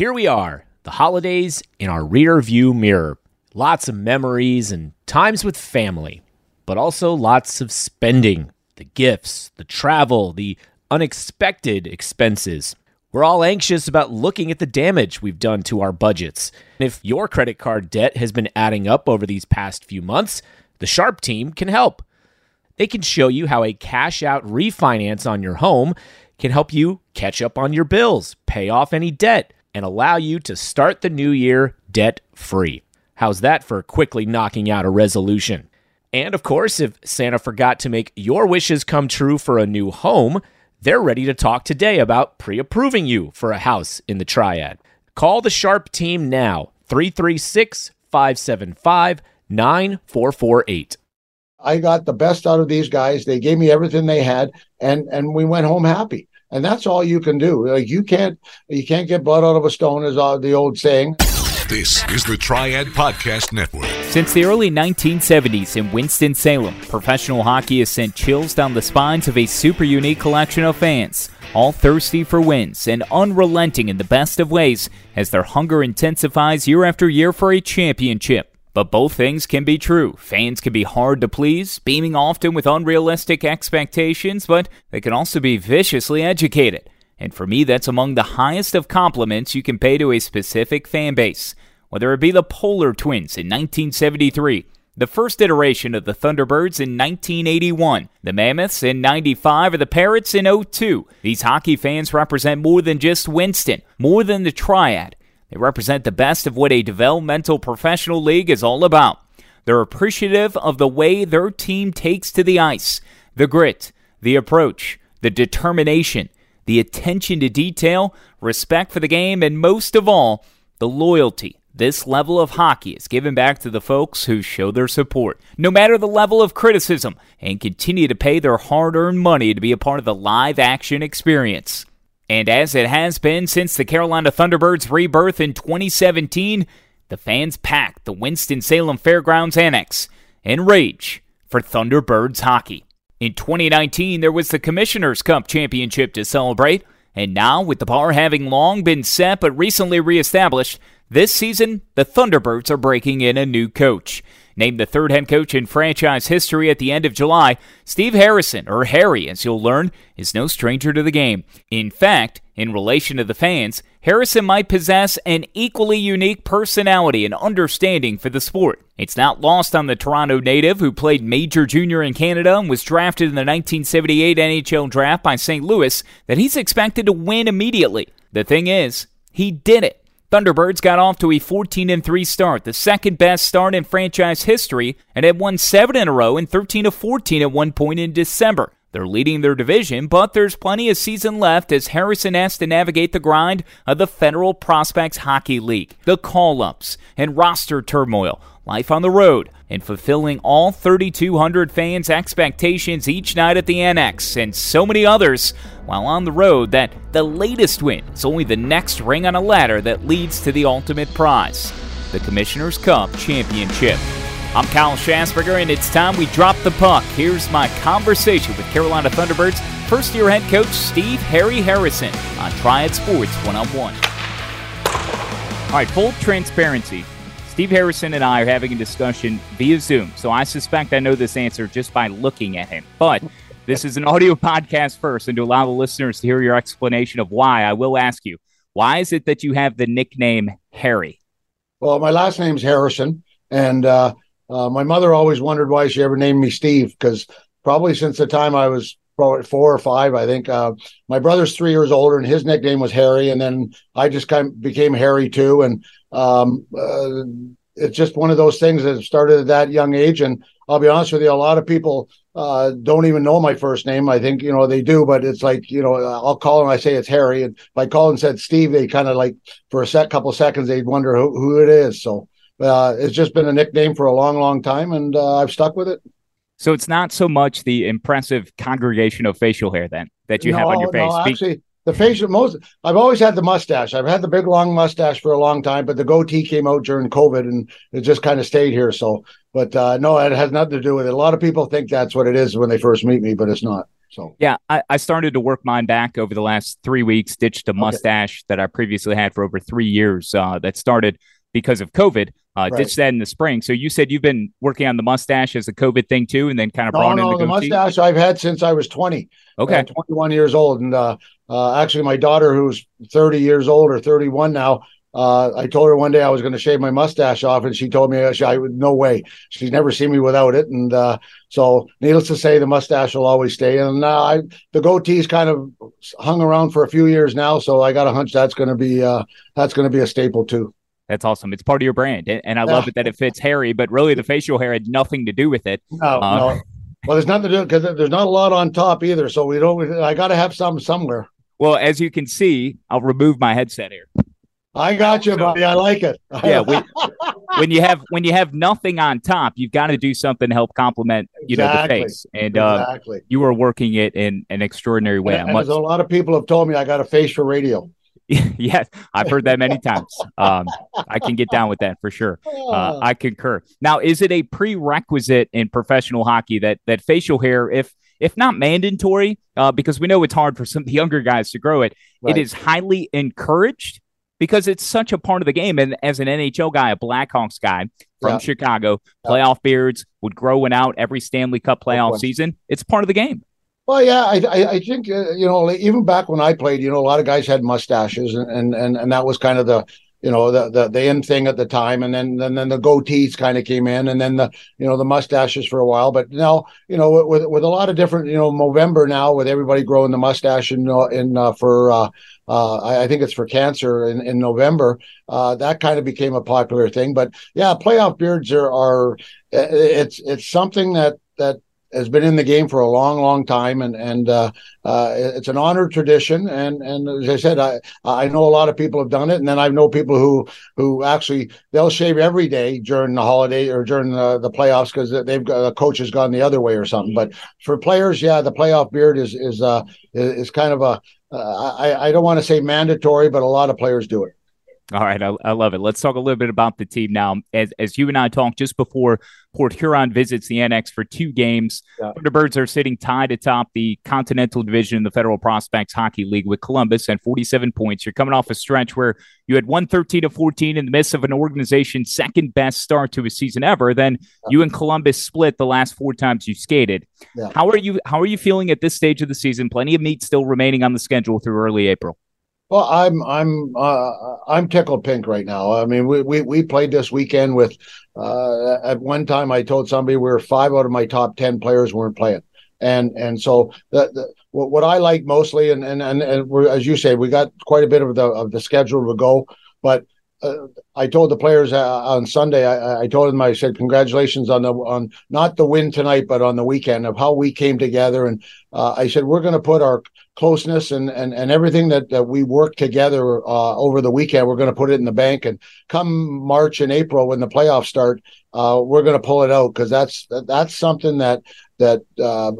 Here we are, the holidays in our rear view mirror. Lots of memories and times with family, but also lots of spending the gifts, the travel, the unexpected expenses. We're all anxious about looking at the damage we've done to our budgets. And if your credit card debt has been adding up over these past few months, the Sharp team can help. They can show you how a cash out refinance on your home can help you catch up on your bills, pay off any debt and allow you to start the new year debt free. How's that for quickly knocking out a resolution? And of course, if Santa forgot to make your wishes come true for a new home, they're ready to talk today about pre approving you for a house in the Triad. Call the Sharp team now, 336 575 9448. I got the best out of these guys. They gave me everything they had, and and we went home happy and that's all you can do. Like you can't you can't get blood out of a stone, is the old saying. This is the Triad Podcast Network. Since the early 1970s in Winston-Salem, professional hockey has sent chills down the spines of a super unique collection of fans, all thirsty for wins and unrelenting in the best of ways as their hunger intensifies year after year for a championship. But both things can be true. Fans can be hard to please, beaming often with unrealistic expectations, but they can also be viciously educated. And for me, that's among the highest of compliments you can pay to a specific fan base. Whether it be the Polar Twins in 1973, the first iteration of the Thunderbirds in 1981, the Mammoths in 95, or the Parrots in 02. These hockey fans represent more than just Winston, more than the Triad. They represent the best of what a developmental professional league is all about. They're appreciative of the way their team takes to the ice, the grit, the approach, the determination, the attention to detail, respect for the game, and most of all, the loyalty this level of hockey is given back to the folks who show their support, no matter the level of criticism, and continue to pay their hard earned money to be a part of the live action experience. And as it has been since the Carolina Thunderbirds' rebirth in 2017, the fans packed the Winston-Salem Fairgrounds Annex in rage for Thunderbirds hockey. In 2019, there was the Commissioner's Cup Championship to celebrate, and now, with the bar having long been set but recently reestablished, this season the Thunderbirds are breaking in a new coach. Named the third head coach in franchise history at the end of July, Steve Harrison, or Harry as you'll learn, is no stranger to the game. In fact, in relation to the fans, Harrison might possess an equally unique personality and understanding for the sport. It's not lost on the Toronto native who played major junior in Canada and was drafted in the 1978 NHL draft by St. Louis that he's expected to win immediately. The thing is, he did it. Thunderbirds got off to a 14 3 start, the second best start in franchise history, and had won 7 in a row and 13 14 at one point in December. They're leading their division, but there's plenty of season left as Harrison has to navigate the grind of the Federal Prospects Hockey League, the call ups, and roster turmoil, life on the road, and fulfilling all 3,200 fans' expectations each night at the Annex, and so many others while on the road that the latest win is only the next ring on a ladder that leads to the ultimate prize the Commissioner's Cup Championship. I'm Kyle Schasberger, and it's time we drop the puck. Here's my conversation with Carolina Thunderbirds first year head coach Steve Harry Harrison on Triad Sports One on One. All right, full transparency. Steve Harrison and I are having a discussion via Zoom, so I suspect I know this answer just by looking at him. But this is an audio podcast first, and to allow the listeners to hear your explanation of why, I will ask you why is it that you have the nickname Harry? Well, my last name's Harrison, and uh, uh, my mother always wondered why she ever named me Steve because probably since the time I was probably four or five, I think. Uh, my brother's three years older, and his nickname was Harry, and then I just kind of became Harry too, and um, uh, it's just one of those things that started at that young age. And I'll be honest with you, a lot of people uh, don't even know my first name. I think you know they do, but it's like you know I'll call and I say it's Harry, and if I call and said Steve, they kind of like for a set couple seconds they'd wonder who, who it is. So uh, it's just been a nickname for a long, long time, and uh, I've stuck with it. So it's not so much the impressive congregation of facial hair then that you no, have on your face. No, actually, the facial most I've always had the mustache. I've had the big long mustache for a long time, but the goatee came out during COVID and it just kind of stayed here. So, but uh, no, it has nothing to do with it. A lot of people think that's what it is when they first meet me, but it's not. So yeah, I, I, started to work mine back over the last three weeks. Ditched a mustache okay. that I previously had for over three years. Uh, that started because of COVID. Uh, right. Ditched that in the spring. So you said you've been working on the mustache as a COVID thing too, and then kind of brought no, in the, the mustache I've had since I was twenty. Okay, 21 years old, and uh, uh, actually my daughter, who's 30 years old or 31 now, uh, I told her one day I was going to shave my mustache off, and she told me I would no way. She's never seen me without it, and uh, so needless to say, the mustache will always stay. And now I the goatee's kind of hung around for a few years now, so I got a hunch that's going to be uh, that's going to be a staple too. That's awesome. It's part of your brand, and I love it that it fits Harry. But really, the facial hair had nothing to do with it. No, uh, no. Well, there's nothing to do because there's not a lot on top either. So we don't. I got to have some somewhere. Well, as you can see, I'll remove my headset here. I got you, buddy. I like it. yeah, we, when you have when you have nothing on top, you've got to do something to help complement you exactly. know the face. And uh, you are working it in an extraordinary way. And, much- a lot of people have told me I got a face for radio. yes, I've heard that many times. Um, I can get down with that for sure. Uh, I concur. Now, is it a prerequisite in professional hockey that that facial hair, if if not mandatory, uh, because we know it's hard for some younger guys to grow it, right. it is highly encouraged because it's such a part of the game. And as an NHL guy, a Blackhawks guy from yeah. Chicago, playoff beards would grow one out every Stanley Cup playoff season. It's part of the game. Well, yeah, I, I, think uh, you know, even back when I played, you know, a lot of guys had mustaches, and and and that was kind of the you know the the, the end thing at the time and then then, then the goatees kind of came in and then the you know the mustaches for a while but now you know with with a lot of different you know Movember now with everybody growing the mustache in uh, in uh, for uh, uh, I, I, think it's for cancer in, in November. Uh, that kind of became a popular thing. But yeah, playoff beards are, are it's it's something that that has been in the game for a long, long time, and and uh, uh, it's an honored tradition. And and as I said, I I know a lot of people have done it, and then I know people who who actually they'll shave every day during the holiday or during the, the playoffs because they've got the coach has gone the other way or something. But for players, yeah, the playoff beard is is uh is kind of a uh, I I don't want to say mandatory, but a lot of players do it. All right, I, I, love it. Let's talk a little bit about the team now. As, as you and I talked just before Port Huron visits the Annex for two games, yeah. Thunderbirds are sitting tied atop the Continental Division in the Federal Prospects Hockey League with Columbus at 47 points. You're coming off a stretch where you had won 13 to 14 in the midst of an organization's second best start to a season ever. Then yeah. you and Columbus split the last four times you skated. Yeah. How are you? How are you feeling at this stage of the season? Plenty of meat still remaining on the schedule through early April. Well, I'm I'm uh, I'm tickled pink right now. I mean, we we, we played this weekend with. Uh, at one time, I told somebody we were five out of my top ten players weren't playing, and and so the, the what, I like mostly, and and and, and as you say, we got quite a bit of the of the schedule to go, but uh, I told the players uh, on Sunday. I, I, told them I said congratulations on the on not the win tonight, but on the weekend of how we came together. And uh, I said we're going to put our closeness and and and everything that, that we worked together uh, over the weekend. We're going to put it in the bank. And come March and April when the playoffs start, uh, we're going to pull it out because that's that's something that that uh,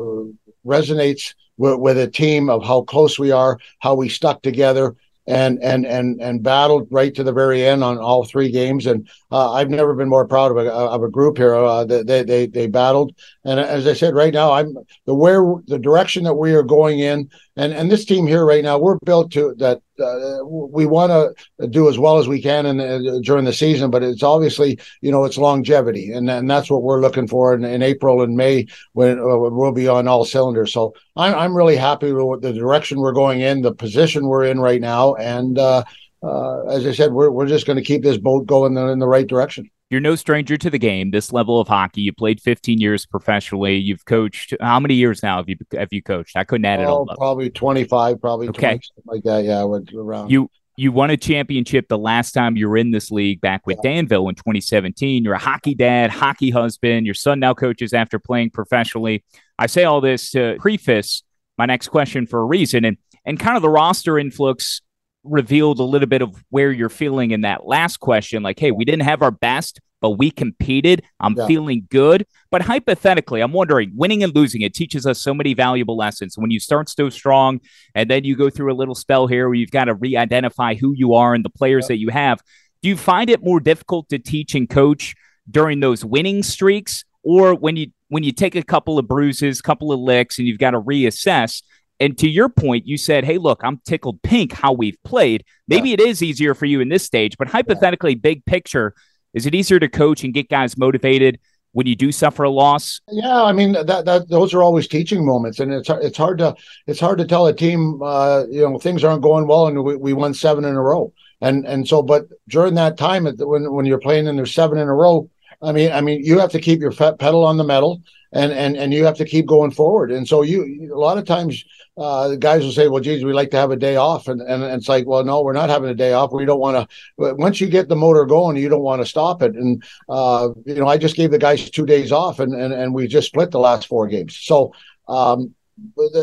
resonates with, with a team of how close we are, how we stuck together and and and and battled right to the very end on all three games. And uh, I've never been more proud of a, of a group here. Uh, they they they battled, and as I said, right now I'm the where the direction that we are going in, and and this team here right now we're built to that uh, we want to do as well as we can in, uh, during the season, but it's obviously you know it's longevity, and and that's what we're looking for in, in April and May when uh, we'll be on all cylinders. So I'm I'm really happy with the direction we're going in, the position we're in right now, and uh, uh, as I said, we're we're just going to keep this boat going in the right direction you're no stranger to the game, this level of hockey. You played 15 years professionally. You've coached. How many years now have you have you coached? I couldn't add oh, it all oh, up. Probably 25, probably okay. 20, like that. Yeah, around. You you won a championship the last time you were in this league back with yeah. Danville in 2017. You're a hockey dad, hockey husband. Your son now coaches after playing professionally. I say all this to preface my next question for a reason, and and kind of the roster influx revealed a little bit of where you're feeling in that last question. Like, hey, we didn't have our best, but we competed. I'm yeah. feeling good. But hypothetically, I'm wondering winning and losing, it teaches us so many valuable lessons. When you start so strong and then you go through a little spell here where you've got to re identify who you are and the players yeah. that you have, do you find it more difficult to teach and coach during those winning streaks? Or when you when you take a couple of bruises, a couple of licks, and you've got to reassess. And to your point, you said, "Hey, look, I'm tickled pink how we've played. Maybe yeah. it is easier for you in this stage, but hypothetically, yeah. big picture, is it easier to coach and get guys motivated when you do suffer a loss? Yeah, I mean that that those are always teaching moments, and it's it's hard to it's hard to tell a team, uh, you know, things aren't going well, and we, we won seven in a row, and and so, but during that time, when when you're playing and there's seven in a row, I mean, I mean, you have to keep your pedal on the metal, and and and you have to keep going forward. And so you a lot of times uh, the guys will say, "Well, geez, we like to have a day off," and and it's like, well, no, we're not having a day off. We don't want to. Once you get the motor going, you don't want to stop it. And uh, you know, I just gave the guys two days off, and and and we just split the last four games. So um,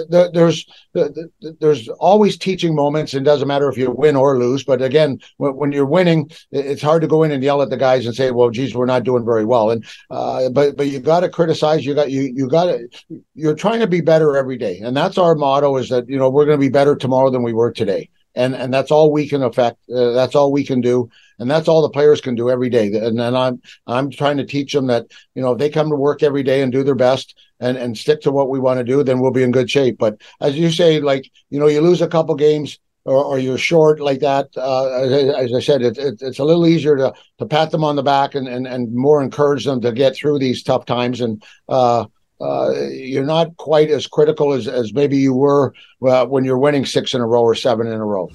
there's there's always teaching moments and doesn't matter if you win or lose but again when, you're winning it's hard to go in and yell at the guys and say well geez we're not doing very well. And uh, but but you got to criticize you got you you got to you're trying to be better every day. And that's our motto is that you know we're going to be better tomorrow than we were today. And and that's all we can affect uh, that's all we can do and that's all the players can do every day and then i'm i'm trying to teach them that you know if they come to work every day and do their best and and stick to what we want to do, then we'll be in good shape. But as you say, like you know, you lose a couple games. Or, or you're short like that. Uh, as, as, I said, it, it, it's a little easier to to pat them on the back and, and, and more encourage them to get through these tough times. And uh, uh, you're not quite as critical as, as maybe you were uh, when you're winning six in a row or seven in a row.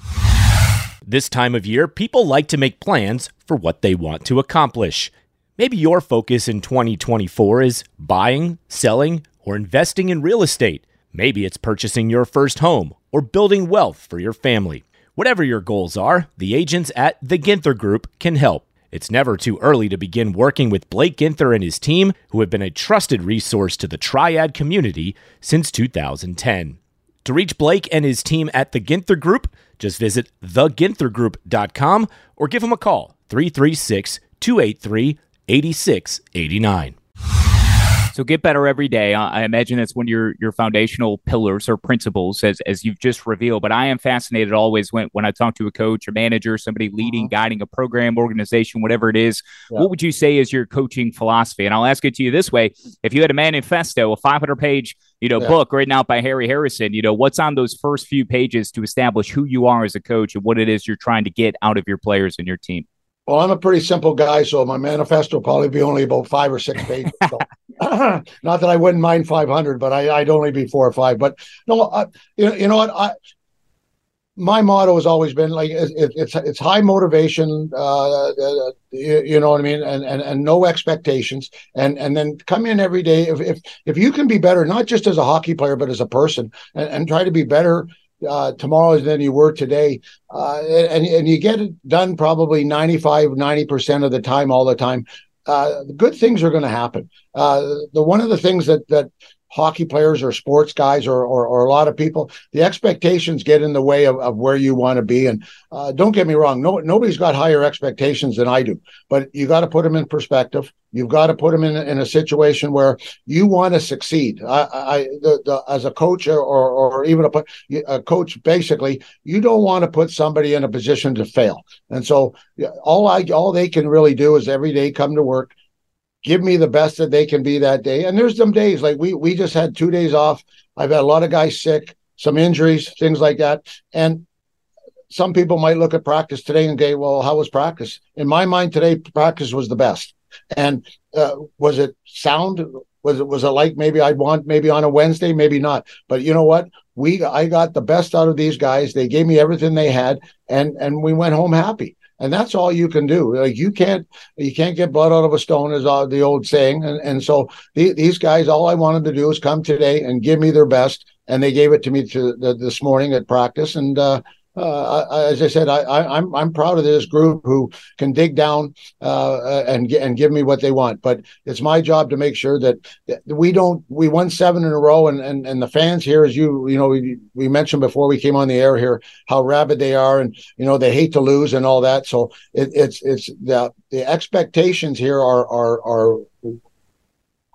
This time of year, people like to make plans for what they want to accomplish. Maybe your focus in 2024 is buying, selling, or investing in real estate. Maybe it's purchasing your first home or building wealth for your family. Whatever your goals are, the agents at the Ginther Group can help. It's never too early to begin working with Blake Ginther and his team, who have been a trusted resource to the Triad community since 2010. To reach Blake and his team at the Ginther Group, just visit theginthergroup.com or give them a call 336 283 8689. So get better every day. I imagine that's one of your, your foundational pillars or principles, as, as you've just revealed. But I am fascinated always when, when I talk to a coach, a manager, somebody leading, uh-huh. guiding a program, organization, whatever it is. Yeah. What would you say is your coaching philosophy? And I'll ask it to you this way: If you had a manifesto, a 500 page you know yeah. book written out by Harry Harrison, you know what's on those first few pages to establish who you are as a coach and what it is you're trying to get out of your players and your team. Well, I'm a pretty simple guy, so my manifesto will probably be only about five or six pages. So, not that I wouldn't mind 500, but I, would only be four or five. But no, I, you, know what? I, my motto has always been like it, it's it's high motivation, uh, uh, you, you, know what I mean, and, and and no expectations, and and then come in every day. If if if you can be better, not just as a hockey player, but as a person, and, and try to be better uh, tomorrow than you were today. Uh, and, and you get it done probably 95, 90% of the time, all the time. Uh, good things are going to happen. Uh, the one of the things that that hockey players or sports guys or, or, or, a lot of people, the expectations get in the way of, of where you want to be. And uh, don't get me wrong, no, nobody's got higher expectations than I do, but you got to put them in perspective. You've got to put them in, in a situation where you want to succeed. I, I the, the, as a coach or, or even a, a coach, basically, you don't want to put somebody in a position to fail. And so all I, all they can really do is every day come to work, give me the best that they can be that day. And there's some days like we we just had two days off. I've had a lot of guys sick, some injuries, things like that. And some people might look at practice today and say, "Well, how was practice?" In my mind, today practice was the best. And uh, was it sound? Was it was it like maybe I'd want maybe on a Wednesday, maybe not. But you know what? We I got the best out of these guys. They gave me everything they had, and and we went home happy and that's all you can do. Like you can't you can't get blood out of a stone, is the old saying. And and so the, these guys, all I wanted to do is come today and give me their best, and they gave it to me to the, this morning at practice, and uh, uh, as I said, I, am I'm, I'm proud of this group who can dig down uh, and and give me what they want. But it's my job to make sure that we don't we won seven in a row, and and, and the fans here, as you you know we, we mentioned before we came on the air here, how rabid they are, and you know they hate to lose and all that. So it, it's it's the the expectations here are are are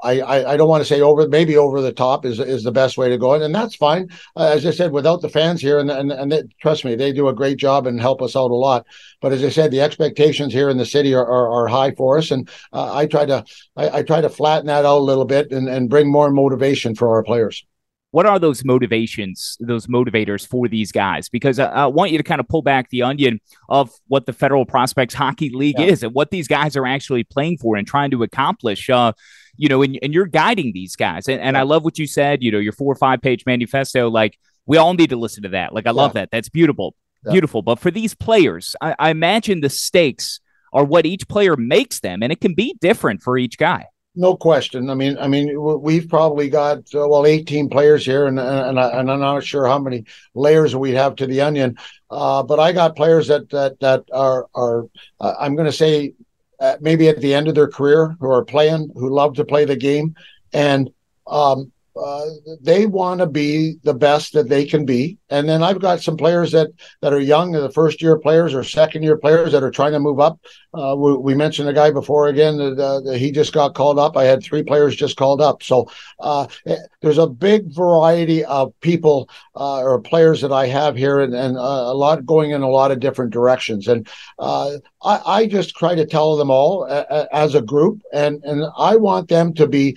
I, I, I don't want to say over maybe over the top is is the best way to go and that's fine uh, as I said without the fans here and and, and they, trust me they do a great job and help us out a lot but as I said the expectations here in the city are, are, are high for us and uh, I try to I, I try to flatten that out a little bit and, and bring more motivation for our players what are those motivations, those motivators for these guys? Because I, I, want you to kind of pull back the onion of what the Federal Prospects Hockey League yeah. is and what these guys are actually playing for and trying to accomplish. Uh, you know, and, and you're guiding these guys. And, and. I love what you said, you know, your four or five page manifesto. Like, we all need to listen to that. Like, I love yeah. that. That's beautiful. Beautiful. But for these players, I, I imagine the stakes are what each player makes them, and it can be different for each guy no question. I mean, I mean, we've probably got uh, well 18 players here, and and, I, and I'm not sure how many layers we have to the onion. Uh, but I got players that that that are are uh, I'm going to say uh, maybe at the end of their career who are playing, who love to play the game, and um, uh, they want to be the best that they can be. And then I've got some players that that are young, the first year players or second year players that are trying to move up. Uh, we, we, mentioned a guy before again that, uh, that, he just got called up. I had three players just called up. So uh, eh, there's a big variety of people uh, or players that I have here, and, and a lot going in a lot of different directions. And I, I, just try to tell them all as a group, and and I want them to be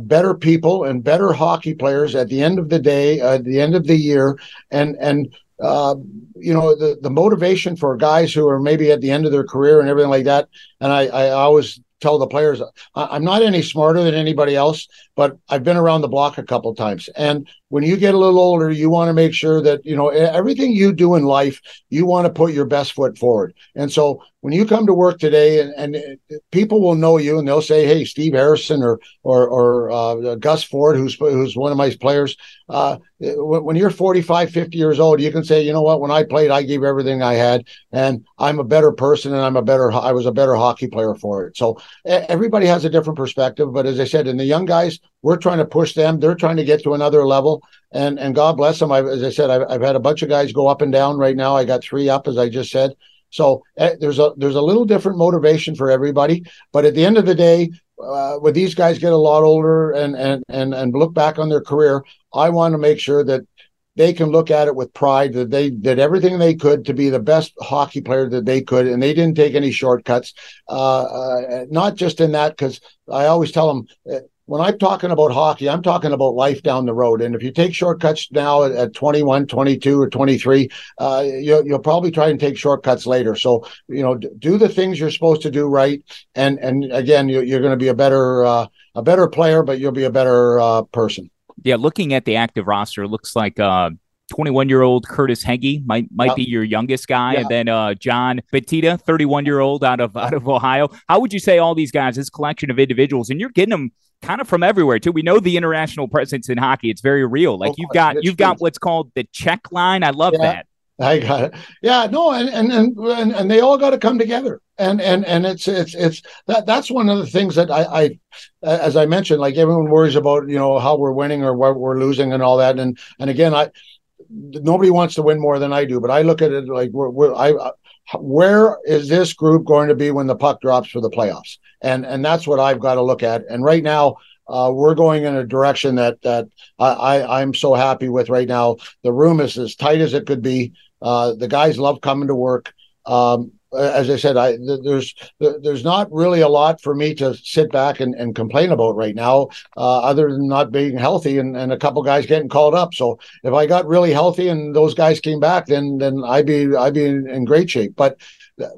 better people and better hockey players at the end of the day, at the end of the year, and and uh, you know the the motivation for guys who are maybe at the end of their career and everything like that. And I I always tell the players I'm not any smarter than anybody else, but I've been around the block a couple times. And when you get a little older, you want to make sure that you know everything you do in life, you want to put your best foot forward. And so when you come to work today and, and people will know you and they'll say, Hey, Steve Harrison or, or, or uh, Gus Ford, who's, who's one of my players. Uh, when you're 45, 50 years old, you can say, you know what, when I played, I gave everything I had and I'm a better person and I'm a better, I was a better hockey player for it. So everybody has a different perspective. But as I said, in the young guys, we're trying to push them. They're trying to get to another level and, and God bless them. I, as I said, I've, I've had a bunch of guys go up and down right now. I got three up, as I just said. So uh, there's a there's a little different motivation for everybody, but at the end of the day, uh, when these guys get a lot older and and and and look back on their career, I want to make sure that they can look at it with pride that they did everything they could to be the best hockey player that they could, and they didn't take any shortcuts. Uh, uh not just in that, because I always tell them uh, when I'm talking about hockey, I'm talking about life down the road. And if you take shortcuts now at, at 21, 22, or 23, uh, you, will probably try and take shortcuts later. So, you know, do the things you're supposed to do right. And, and again, you, are going to be a better, uh, a better player, but you'll be a better uh, person. Yeah. Looking at the active roster, it looks like, uh, 21 year old Curtis Heggie might might be your youngest guy, and then uh, John Batita, 31 year old out of out of Ohio. How would you say all these guys, this collection of individuals, and you're getting them kind of from everywhere too. We know the international presence in hockey; it's very real. Like oh, you've got you've got what's called the check line. I love yeah, that. I got it. Yeah, no, and and and and they all got to come together. And and and it's it's it's that that's one of the things that I, I as I mentioned, like everyone worries about you know how we're winning or what we're losing and all that. And and again, I nobody wants to win more than I do, but I look at it like we're, we're I where is this group going to be when the puck drops for the playoffs? And and that's what I've got to look at. And right now, uh, we're going in a direction that that I, I am so happy with right now. The room is as tight as it could be. Uh, the guys love coming to work. Um, as I said, I there's there's not really a lot for me to sit back and, and complain about right now, uh, other than not being healthy and, and a couple guys getting called up. So if I got really healthy and those guys came back, then then I'd be I'd be in, in great shape. But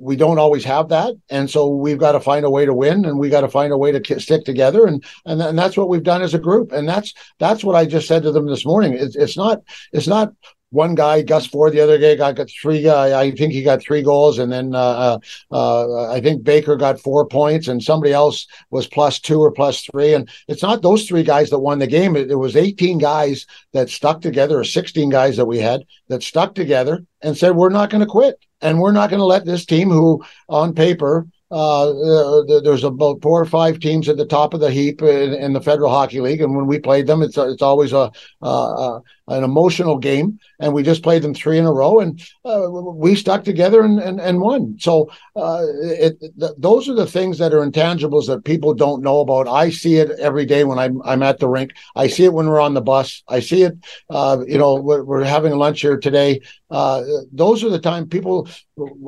we don't always have that, and so we've got to find a way to win, and we got to find a way to stick together, and and and that's what we've done as a group, and that's that's what I just said to them this morning. It's it's not it's not one guy, Gus Ford, the other guy got, got three. Uh, I think he got three goals, and then uh, uh, uh, I think Baker got four points, and somebody else was plus two or plus three. And it's not those three guys that won the game. It, it was 18 guys that stuck together, or 16 guys that we had that stuck together and said, "We're not going to quit, and we're not going to let this team, who on paper uh, uh there's about four or five teams at the top of the heap in, in, the Federal Hockey League, and when we played them, it's it's always a, uh, an emotional game, and we just played them three in a row, and uh, we stuck together and and, and won. So uh, it, th- those are the things that are intangibles that people don't know about. I see it every day when I'm I'm at the rink. I see it when we're on the bus. I see it. Uh, you know, we're, we're, having lunch here today. Uh, those are the time people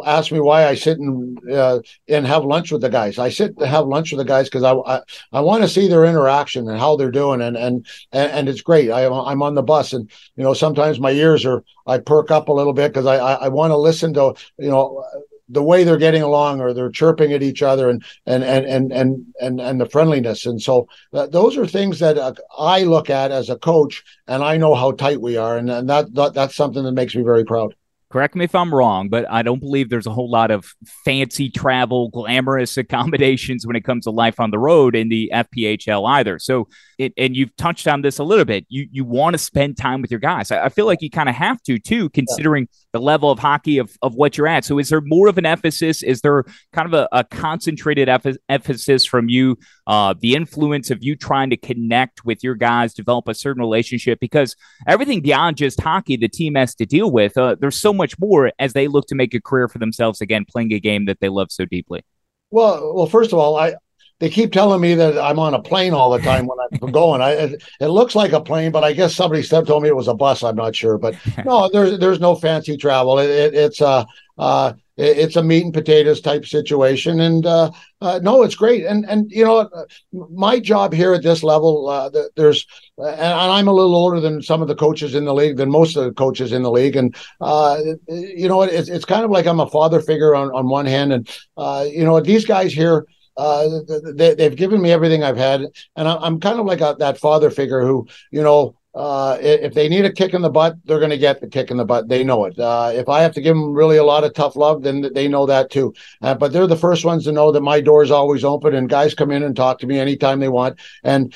ask me why I sit and uh, and have lunch with the guys. I sit to have lunch with the guys because I I, I want to see their interaction and how they're doing, and and and, and it's great. I, I'm on the bus, and you know sometimes my ears are I perk up a little bit because I I, I want to listen to you know the way they're getting along or they're chirping at each other and and and and and and, and the friendliness. And so uh, those are things that uh, I look at as a coach and I know how tight we are. And, and that, that that's something that makes me very proud correct me if I'm wrong, but I don't believe there's a whole lot of fancy travel, glamorous accommodations when it comes to life on the road in the FPHL either. So, it, and you've touched on this a little bit. You you want to spend time with your guys. I, I feel like you kind of have to too, considering yeah. The level of hockey of, of what you're at. So, is there more of an emphasis? Is there kind of a, a concentrated emphasis from you? Uh, the influence of you trying to connect with your guys, develop a certain relationship, because everything beyond just hockey, the team has to deal with. Uh, there's so much more as they look to make a career for themselves again, playing a game that they love so deeply. Well, well, first of all, I they keep telling me that I'm on a plane all the time when I'm going. I it, it, looks like a plane, but I guess somebody told me it was a bus. I'm not sure, but no, there's there's no fancy travel. It, it, it's a uh, uh, it's a meat and potatoes type situation, and uh, uh, no, it's great. And and you know, my job here at this level, uh, there's, and I'm a little older than some of the coaches in the league, than most of the coaches in the league, and uh, you know, it's it's kind of like I'm a father figure on on one hand, and uh, you know, these guys here uh, they, have given me everything I've had, and I, am kind of like a, that father figure who, you know, uh, if they need a kick in the butt, they're going to get the kick in the butt. They know it. Uh, if I have to give them really a lot of tough love, then they know that too. Uh, but they're the first ones to know that my door is always open, and guys come in and talk to me anytime they want. And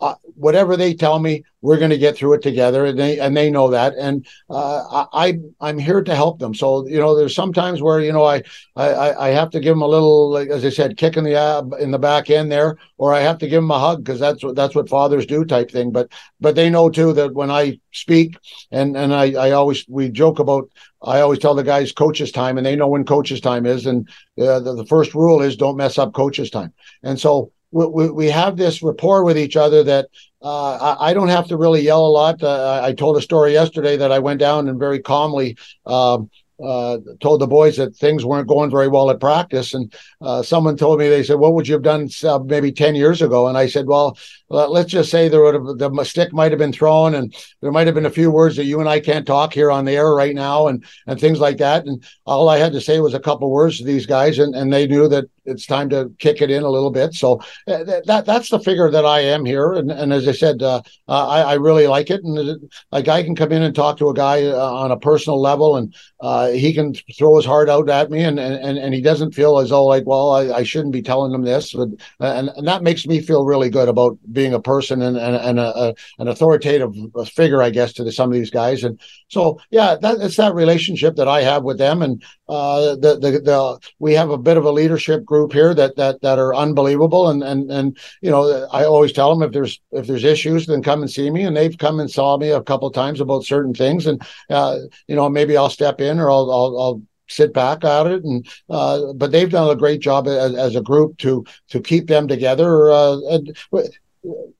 uh, uh, whatever they tell me, we're going to get through it together, and they and they know that. And uh, I I'm here to help them. So you know, there's sometimes where you know I I I have to give them a little, like, as I said, kick in the ab in the back end there, or I have to give them a hug because that's what that's what fathers do, type thing. But but they know too that when I speak, and and I I always we joke about I always tell the guys coaches time, and they know when coaches time is. And uh, the, the first rule is don't mess up coaches time. And so we, we have this rapport with each other that uh, I, I, don't have to really yell a lot. Uh, I told a story yesterday that I went down and very calmly um, uh, told the boys that things weren't going very well at practice. And uh, someone told me, they said, What would you have done maybe 10 years ago? And I said, Well, let's just say there would have the stick might have been thrown and there might have been a few words that you and I can't talk here on the air right now and, and things like that. And all I had to say was a couple words to these guys, and, and they knew that it's time to kick it in a little bit. So uh, that that's the figure that I am here. And, and as I said, uh, uh, I, I, really like it. And a guy can come in and talk to a guy uh, on a personal level, and uh, he can throw his heart out at me, and and, and he doesn't feel as though like, well, I, I shouldn't be telling him this, but, and and that makes me feel really good about being a person and and, and a, a, an authoritative figure, I guess, to the, some of these guys. And so, yeah, that, it's that relationship that I have with them, and uh, the, the the we have a bit of a leadership group here that that that are unbelievable. And and and you know, I always tell them if there's if there's issues, then come and see me. And they've come and saw me a couple times about certain things, and uh, you know, maybe I'll step in or I'll I'll, I'll sit back at it and uh, but they've done a great job as, as a group to to keep them together uh, and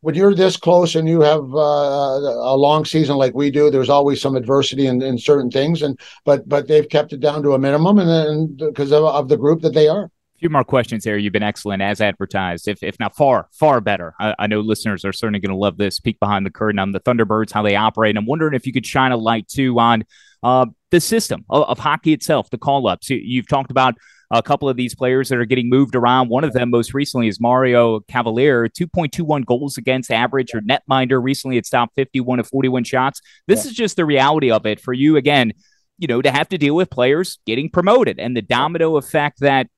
when you're this close and you have uh, a long season like we do, there's always some adversity in, in certain things, and but but they've kept it down to a minimum, and because of, of, the group that they are. A few more questions here. You've been excellent as advertised, if if not far far better. I, I know listeners are certainly going to love this peek behind the curtain on the Thunderbirds, how they operate. I'm wondering if you could shine a light too on uh, the system of, of hockey itself, the call ups. You've talked about a couple of these players that are getting moved around. One of them, most recently, is Mario Cavalier, 2.21 goals against average or netminder. Recently, it stopped 51 of 41 shots. This yeah. is just the reality of it for you. Again, you know, to have to deal with players getting promoted and the domino effect that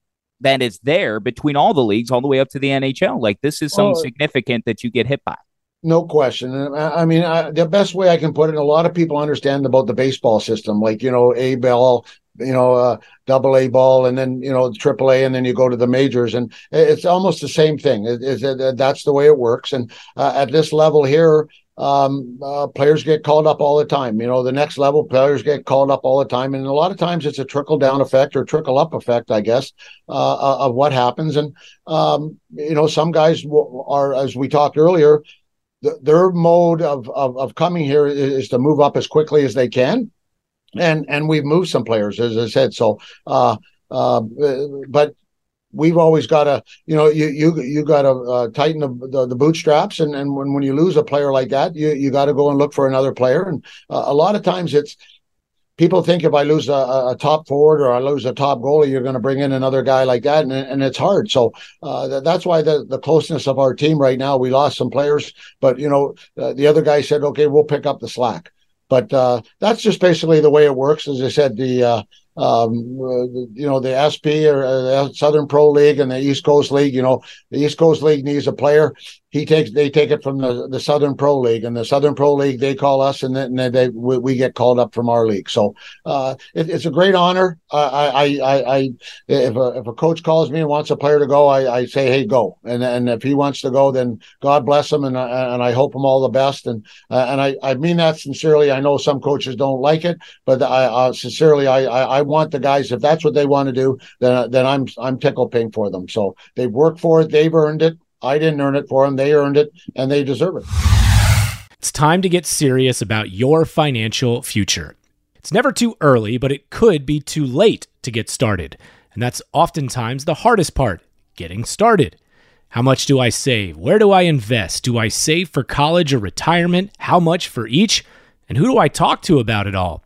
that is there between all the leagues, all the way up to the NHL. Like this is something significant that you get hit by. No question. I mean, I, the best way I can put it, a lot of people understand about the baseball system, like, you know, A ball, you know, uh, double A ball, and then you know triple A, and then you go to the majors, and it's almost the same thing. It, it, it, that's the way it works. And uh, at this level here, um, uh, players get called up all the time. You know, the next level players get called up all the time, and a lot of times it's a trickle down effect or trickle up effect, I guess, uh, uh of what happens. And um, you know, some guys are, as we talked earlier, th- their mode of, of of coming here is, is to move up as quickly as they can, and and we've moved some players, as I said. So, uh, uh, but we've always got to, you know, you you you got to uh, tighten the, the, the bootstraps, and and when when you lose a player like that, you you got to go and look for another player. And uh, a lot of times it's people think if I lose a, a, top forward or I lose a top goalie, you're going to bring in another guy like that, and, and it's hard. So uh, that's why the, the closeness of our team right now. We lost some players, but you know uh, the other guy said, okay, we'll pick up the slack. But uh, that's just basically the way it works. As I said, the uh, um, you know, the SP or uh, the Southern Pro League and the East Coast League. You know, the East Coast League needs a player. He takes they take it from the, the Southern Pro League, and the Southern Pro League they call us, and then they, they we, we, get called up from our league. So uh, it, it's a great honor. I I I, I if a if a coach calls me and wants a player to go, I, I say, hey, go. And and if he wants to go, then God bless him, and and I hope him all the best. And uh, and I I mean that sincerely. I know some coaches don't like it, but I uh, sincerely I, I I want the guys if that's what they want to do, then then I'm I'm tickle pink for them. So they've worked for it, they've earned it. I didn't earn it for them; they earned it, and they deserve it. It's time to get serious about your financial future. It's never too early, but it could be too late to get started. And that's oftentimes the hardest part getting started. How much do I save? Where do I invest? Do I save for college or retirement? How much for each? And who do I talk to about it all?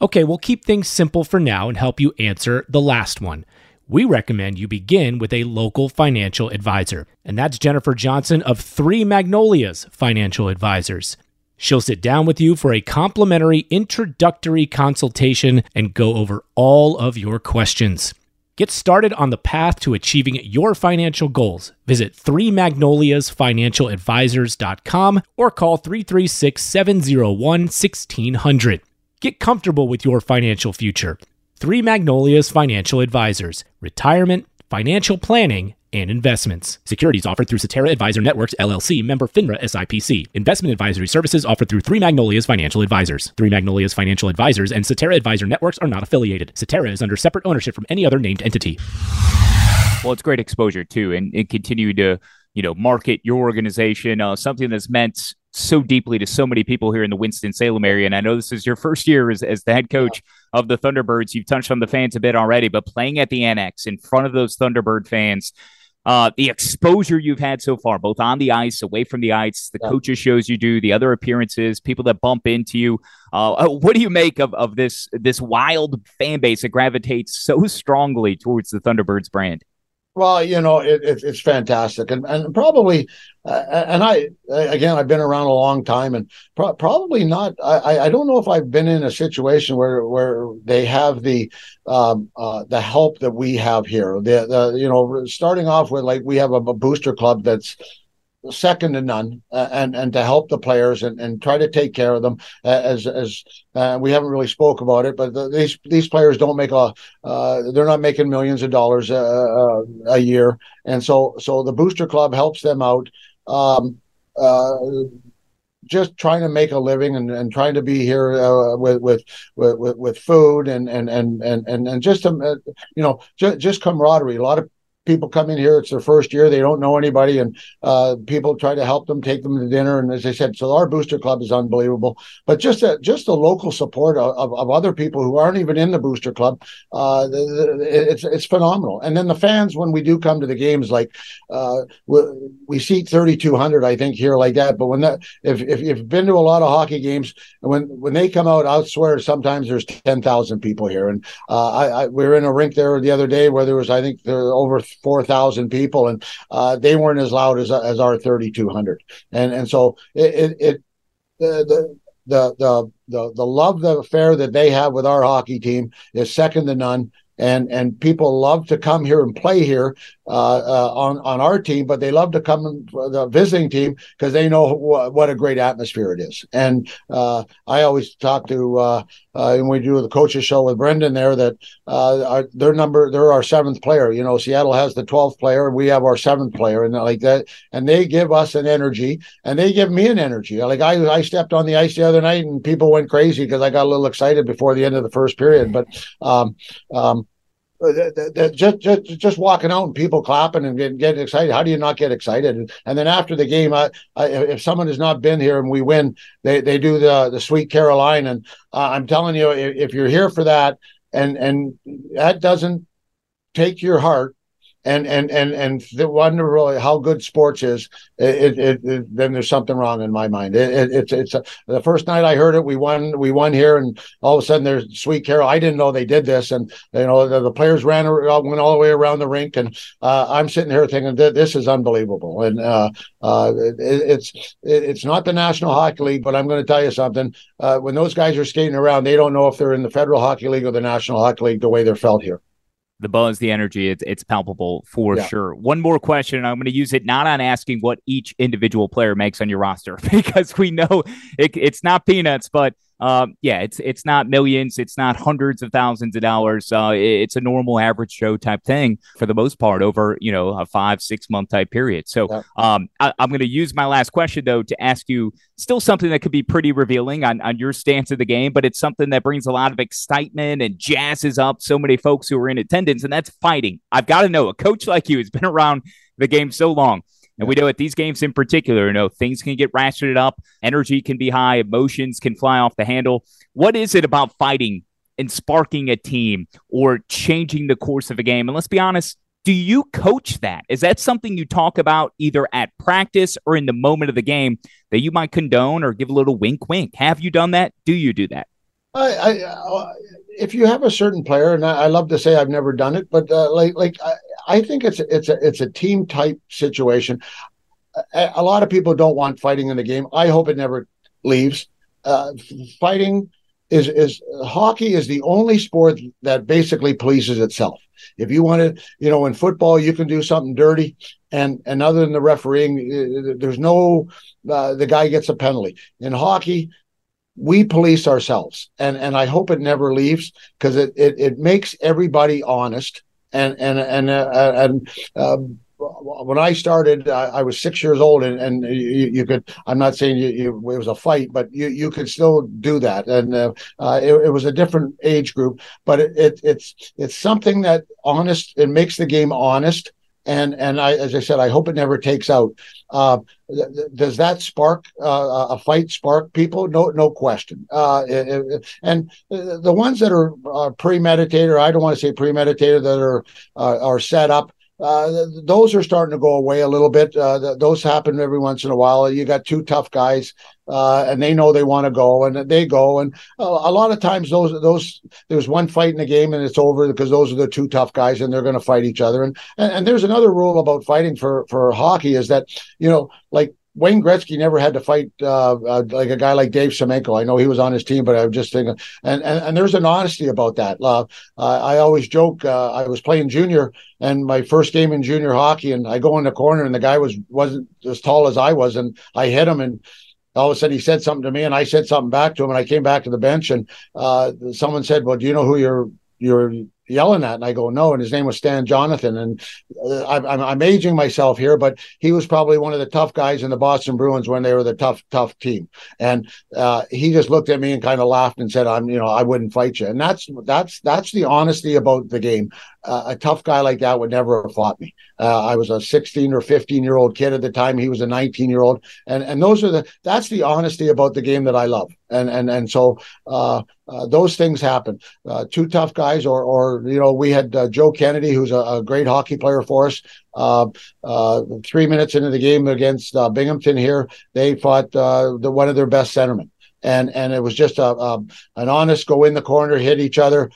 Okay, we'll keep things simple for now and help you answer the last one. We recommend you begin with a local financial advisor, and that's Jennifer Johnson of Three Magnolias Financial Advisors. She'll sit down with you for a complimentary introductory consultation and go over all of your questions. Get started on the path to achieving your financial goals. Visit 3magnoliasfinancialadvisors.com or call 336 701 1600. Get comfortable with your financial future. Three Magnolias Financial Advisors, retirement, financial planning, and investments. Securities offered through Cetera Advisor Networks LLC, member FINRA SIPC. Investment advisory services offered through Three Magnolias Financial Advisors. Three Magnolias Financial Advisors and Cetera Advisor Networks are not affiliated. Cetera is under separate ownership from any other named entity. Well, it's great exposure too, and, and continue to you know market your organization, uh, something that's meant so deeply to so many people here in the Winston-Salem area. And I know this is your first year as, as the head coach of the Thunderbirds. You've touched on the fans a bit already, but playing at the Annex in front of those Thunderbird fans, uh, the exposure you've had so far, both on the ice, away from the ice, the yeah. coaches shows you do, the other appearances, people that bump into you. Uh, uh what do you make of, of this this wild fan base that gravitates so strongly towards the Thunderbirds brand? Well, you know, it, it, it's fantastic, and and probably, uh, and I again, I've been around a long time, and pro- probably not. I I don't know if I've been in a situation where where they have the um, uh, the help that we have here. The the you know, starting off with like we have a, a booster club that's second to none, uh, and and to help the players and, and try to take care of them uh, as as uh, we haven't really spoke about it, but the, these these players don't make a uh, they're not making millions of dollars a, uh, uh, a, year, and so so the booster club helps them out. Um, just trying to make a living and, and trying to be here uh, with, with, with with food and and and and and just um, you know just, just camaraderie. A lot of people come in here it's their first year they don't know anybody and uh, people try to help them take them to dinner and as i said so our booster club is unbelievable. But just a, just the local support of, of other people who aren't even in the booster club uh, it's it's phenomenal. And then the fans when we do come to the games like uh, we, we seat 3200 i think here like that but when that if, if you've been to a lot of hockey games when when they come out i swear sometimes there's 10,000 people here and uh, I, I, we were in a rink there the other day where there was i think there over four thousand people, and uh, they weren't as loud as as our thirty two hundred. And and so it it, it the, the the the the love the affair that they have with our hockey team is second to none and and people love to come here and play here uh, uh, on on our team, but they love to come the visiting team because they know wh- what a great atmosphere it is. And uh, I always talk to uh, uh, and we do the coaches show with Brendan there that uh, our, their number they're our seventh player. You know, Seattle has the twelfth player, we have our seventh player, and like that. And they give us an energy, and they give me an energy. Like I I stepped on the ice the other night, and people went crazy because I got a little excited before the end of the first period. But um, um, uh, just just just walking out and people clapping and getting, getting excited. How do you not get excited? And, and then after the game, I, I, if someone has not been here and we win, they they do the the Sweet Caroline, and uh, I'm telling you, if, if you're here for that, and and that doesn't take your heart and and and and wonder really how good sports is, it, it, it, then there's something wrong in my mind. It, it's it's a, the first night I heard it, we won we won here, and all of a sudden there's Sweet Carol. I didn't know they did this, and you know the, the players ran went all the way around the rink, and uh, I'm sitting here thinking this is unbelievable, and uh, uh, it's it's not the National Hockey League, but I'm going to tell you something. Uh, when those guys are skating around, they don't know if they're in the Federal Hockey League or the National Hockey League the way they're felt here the buzz, the energy, it's, it's palpable for yeah. sure. One more question, and I'm going to use it not on asking what each individual player makes on your roster because we know it, it's not peanuts, but um, yeah, it's it's not millions, it's not hundreds of thousands of dollars. Uh, it's a normal average show type thing for the most part over you know a five six month type period. So um, I, am going to use my last question though to ask you still something that could be pretty revealing on on your stance of the game, but it's something that brings a lot of excitement and jazzes up so many folks who are in attendance, and that's fighting. I've got to know a coach like you has been around the game so long. And we know at these games in particular, you know, things can get ratcheted up, energy can be high, emotions can fly off the handle. What is it about fighting and sparking a team or changing the course of a game? And let's be honest, do you coach that? Is that something you talk about either at practice or in the moment of the game that you might condone or give a little wink, wink? Have you done that? Do you do that? I, I, uh, if you have a certain player, and I, I, love to say I've never done it, but uh, like like I, think it's it's a it's a team type situation. A, a, lot of people don't want fighting in the game. I hope it never leaves. Uh, fighting is is hockey is the only sport that basically polices itself. If you want to, you know, in football you can do something dirty, and and other than the refereeing, there's no uh, the guy gets a penalty. In hockey, we police ourselves and and i hope it never leaves because it, it it makes everybody honest and and and uh, and um, when I started, I, I, was six years old, and, and you, you could. I'm not saying you, you, it was a fight, but you, you could still do that, and uh, uh, it, it, was a different age group. But it, it, it's it's something that honest. It makes the game honest, and and I, as I said, I hope it never takes out. Uh, th- does that spark uh, a fight? Spark people? No, no question. Uh, it, it, and the ones that are uh, premeditated, I don't want to say premeditated, that are uh, are set up. Uh, those are starting to go away a little bit. Uh, those happen every once in a while. You got two tough guys, uh, and they know they want to go, and they go. And a lot of times, those those there's one fight in the game, and it's over because those are the two tough guys, and they're going to fight each other. And, and and there's another rule about fighting for for hockey is that you know like Wayne Gretzky never had to fight uh, uh, like a guy like Dave Semenko. I know he was on his team, but I'm just thinking, and and, and there's an honesty about that. Uh, I always joke. Uh, I was playing junior, and my first game in junior hockey, and I go in the corner, and the guy was wasn't as tall as I was, and I hit him, and all of a sudden he said something to me, and I said something back to him, and I came back to the bench, and uh, someone said, "Well, do you know who you're you're yelling at? And I go, no. And his name was Stan Jonathan. And uh, I'm, I'm aging myself here, but he was probably one of the tough guys in the Boston Bruins when they were the tough, tough team. And uh, he just looked at me and kind of laughed and said, I'm, you know, I wouldn't fight you. And that's, that's, that's the honesty about the game. Uh, a tough guy like that would never have fought me. Uh, I was a 16 or 15 year old kid at the time. He was a 19 year old. And, and those are the, that's the honesty about the game that I love. And, and, and so, uh, uh, those things happen. Uh, two tough guys, or or you know, we had uh, Joe Kennedy, who's a, a, great hockey player for us. Uh, uh, three minutes into the game against uh, Binghamton here, they fought the one of their best centermen, and and it was just a, a an honest go in the corner, hit each other.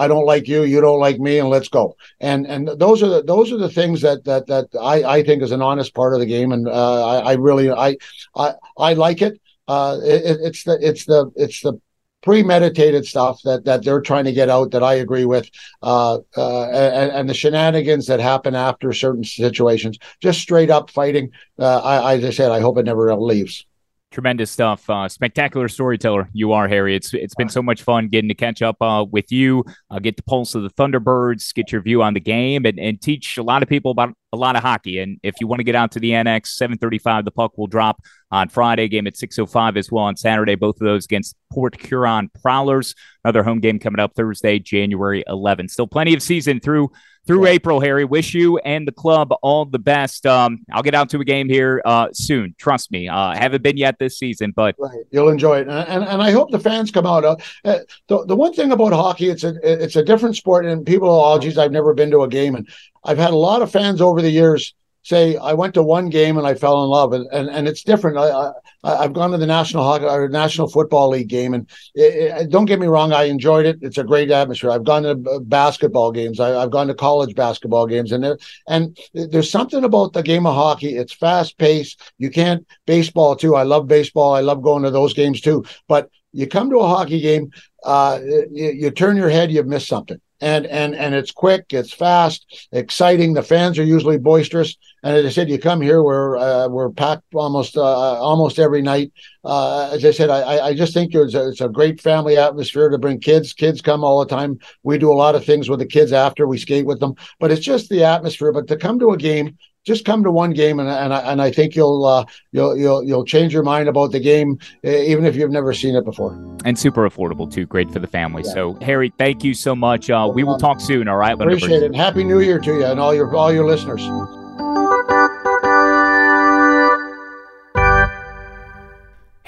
I don't like you, you don't like me, and let's go. And and those are the those are the things that that that I, I think is an honest part of the game, and I, I really I I I like it. Uh, it, it's the it's the it's the premeditated stuff that that they're trying to get out that I agree with, uh, uh, and, and, the shenanigans that happen after certain situations, just straight up fighting. Uh, I, as I said, I hope it never leaves. Tremendous stuff. Uh, spectacular storyteller you are, Harry. It's it's been so much fun getting to catch up uh, with you, uh, get the pulse of the Thunderbirds, get your view on the game, and, and teach a lot of people about a lot of hockey. And if you want to get out to the annex, 7:35, the puck will drop on Friday. Game at 6:05 as well on Saturday. Both of those against Port Huron Prowlers. Another home game coming up Thursday, January 11th. Still plenty of season through through yeah. April, Harry. Wish you and the club all the best. Um, I'll get out to a game here uh, soon. Trust me. Uh, haven't been yet this season, but right. you'll enjoy it, and, and, and I hope the fans come out. Uh, uh, the the one thing about hockey, it's a it's a different sport, and people, oh geez, I've never been to a game, and I've had a lot of fans over the years say I went to one game and I fell in love, and and, and it's different. I, I have gone to the National Hockey or National Football League game, and it, it, don't get me wrong, I enjoyed it. It's a great atmosphere. I've gone to basketball games. I, have gone to college basketball games, and there and there's something about the game of hockey. It's fast paced. You can't baseball too. I love baseball. I love going to those games too. But you come to a hockey game, uh, you, you turn your head, you've missed something and and and it's quick, it's fast, exciting. The fans are usually boisterous, and as I said, you come here, we're uh, we're packed almost uh, almost every night. Uh, as I said, I I just think it's a, it's a great family atmosphere to bring kids. Kids come all the time. We do a lot of things with the kids after we skate with them, but it's just the atmosphere. But to come to a game just come to one game and and I, and I think you'll uh, you'll you'll you'll change your mind about the game even if you've never seen it before. And super affordable too, great for the family. Yeah. So Harry, thank you so much. Uh, we will talk soon. All right, appreciate it. Happy New Year to you and all your all your listeners.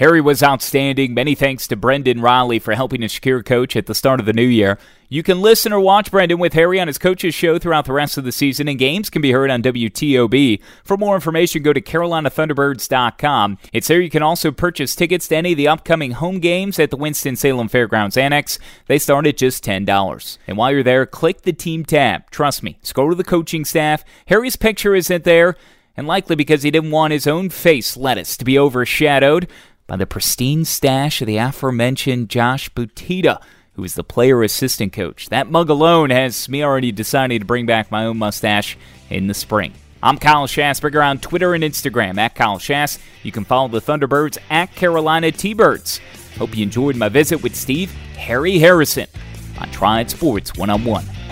Harry was outstanding. Many thanks to Brendan Riley for helping to secure coach at the start of the new year. You can listen or watch Brendan with Harry on his coach's show throughout the rest of the season, and games can be heard on WTOB. For more information, go to CarolinaThunderbirds.com. It's there you can also purchase tickets to any of the upcoming home games at the Winston-Salem Fairgrounds Annex. They start at just $10. And while you're there, click the team tab. Trust me, scroll to the coaching staff. Harry's picture isn't there, and likely because he didn't want his own face lettuce to be overshadowed by the pristine stash of the aforementioned Josh Butita, who is the player assistant coach. That mug alone has me already deciding to bring back my own mustache in the spring. I'm Kyle Schasberger on Twitter and Instagram at Kyle Schass. You can follow the Thunderbirds at Carolina T-Birds. Hope you enjoyed my visit with Steve Harry Harrison on Triad Sports One on One.